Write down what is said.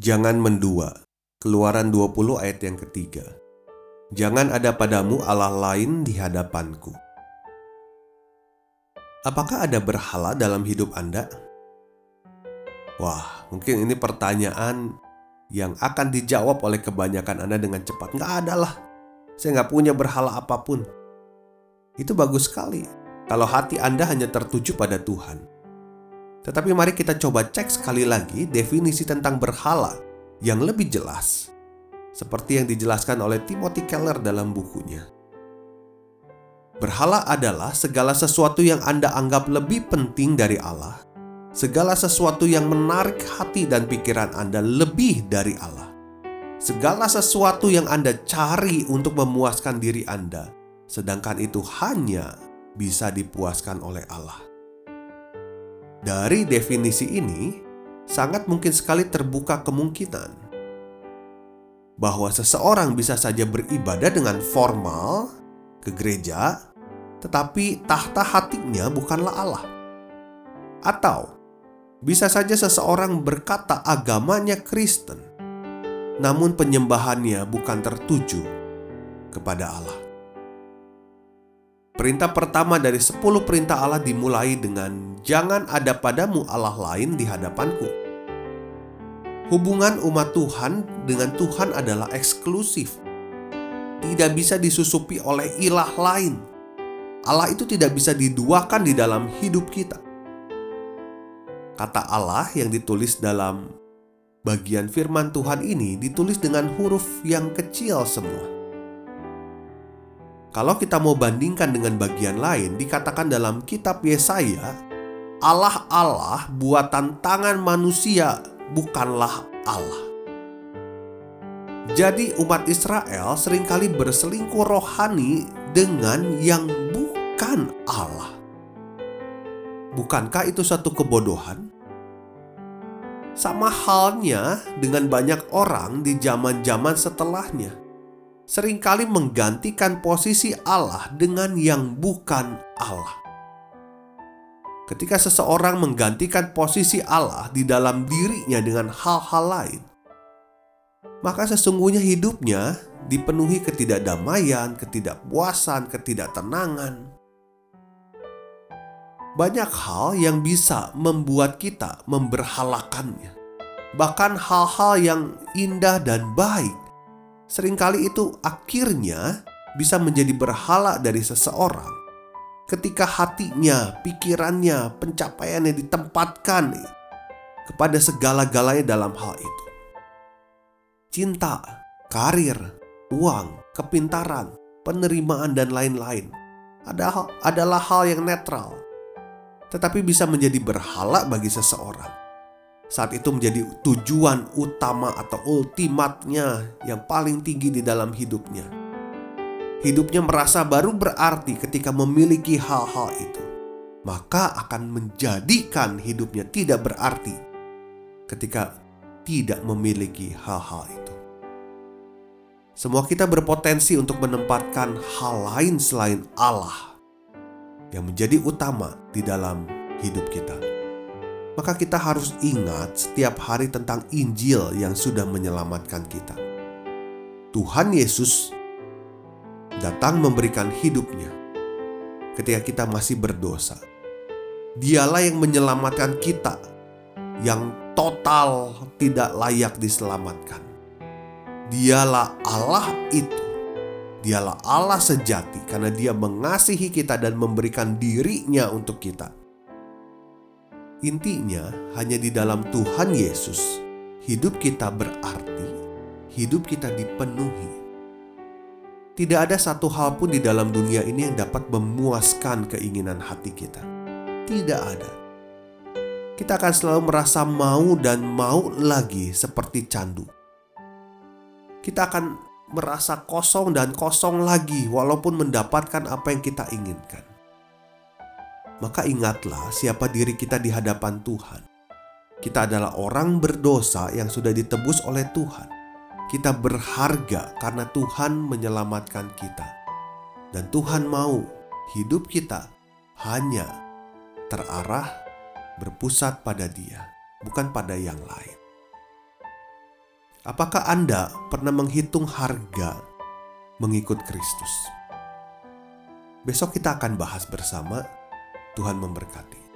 Jangan mendua. Keluaran 20 ayat yang ketiga. Jangan ada padamu Allah lain di hadapanku. Apakah ada berhala dalam hidup Anda? Wah, mungkin ini pertanyaan yang akan dijawab oleh kebanyakan Anda dengan cepat. Nggak ada lah. Saya nggak punya berhala apa pun. Itu bagus sekali. Kalau hati Anda hanya tertuju pada Tuhan. Tetapi mari kita coba cek sekali lagi definisi tentang berhala yang lebih jelas. Seperti yang dijelaskan oleh Timothy Keller dalam bukunya. Berhala adalah segala sesuatu yang Anda anggap lebih penting dari Allah. Segala sesuatu yang menarik hati dan pikiran Anda lebih dari Allah. Segala sesuatu yang Anda cari untuk memuaskan diri Anda, sedangkan itu hanya bisa dipuaskan oleh Allah. Dari definisi ini, sangat mungkin sekali terbuka kemungkinan bahwa seseorang bisa saja beribadah dengan formal ke gereja, tetapi tahta hatinya bukanlah Allah. Atau bisa saja seseorang berkata agamanya Kristen, namun penyembahannya bukan tertuju kepada Allah. Perintah pertama dari sepuluh perintah Allah dimulai dengan Jangan ada padamu Allah lain di hadapanku. Hubungan umat Tuhan dengan Tuhan adalah eksklusif. Tidak bisa disusupi oleh ilah lain. Allah itu tidak bisa diduakan di dalam hidup kita. Kata Allah yang ditulis dalam bagian firman Tuhan ini ditulis dengan huruf yang kecil semua kalau kita mau bandingkan dengan bagian lain, dikatakan dalam kitab Yesaya, Allah-Allah buatan tangan manusia bukanlah Allah. Jadi umat Israel sering kali berselingkuh rohani dengan yang bukan Allah. Bukankah itu satu kebodohan? Sama halnya dengan banyak orang di zaman-zaman setelahnya sering kali menggantikan posisi Allah dengan yang bukan Allah. Ketika seseorang menggantikan posisi Allah di dalam dirinya dengan hal-hal lain, maka sesungguhnya hidupnya dipenuhi ketidakdamaian, ketidakpuasan, ketidaktenangan. Banyak hal yang bisa membuat kita memberhalakannya, bahkan hal-hal yang indah dan baik sering kali itu akhirnya bisa menjadi berhala dari seseorang. Ketika hatinya, pikirannya, pencapaiannya ditempatkan kepada segala-galanya dalam hal itu. Cinta, karir, uang, kepintaran, penerimaan dan lain-lain adalah hal yang netral. Tetapi bisa menjadi berhala bagi seseorang saat itu menjadi tujuan utama atau ultimatnya yang paling tinggi di dalam hidupnya. Hidupnya merasa baru berarti ketika memiliki hal-hal itu, maka akan menjadikan hidupnya tidak berarti ketika tidak memiliki hal-hal itu. Semua kita berpotensi untuk menempatkan hal lain selain Allah yang menjadi utama di dalam hidup kita maka kita harus ingat setiap hari tentang Injil yang sudah menyelamatkan kita. Tuhan Yesus datang memberikan hidupnya ketika kita masih berdosa. Dialah yang menyelamatkan kita yang total tidak layak diselamatkan. Dialah Allah itu. Dialah Allah sejati karena Dia mengasihi kita dan memberikan dirinya untuk kita Intinya, hanya di dalam Tuhan Yesus hidup kita berarti, hidup kita dipenuhi. Tidak ada satu hal pun di dalam dunia ini yang dapat memuaskan keinginan hati kita. Tidak ada. Kita akan selalu merasa mau dan mau lagi seperti candu. Kita akan merasa kosong dan kosong lagi walaupun mendapatkan apa yang kita inginkan. Maka ingatlah siapa diri kita di hadapan Tuhan. Kita adalah orang berdosa yang sudah ditebus oleh Tuhan. Kita berharga karena Tuhan menyelamatkan kita. Dan Tuhan mau hidup kita hanya terarah berpusat pada Dia, bukan pada yang lain. Apakah Anda pernah menghitung harga mengikut Kristus? Besok kita akan bahas bersama. Tuhan memberkati.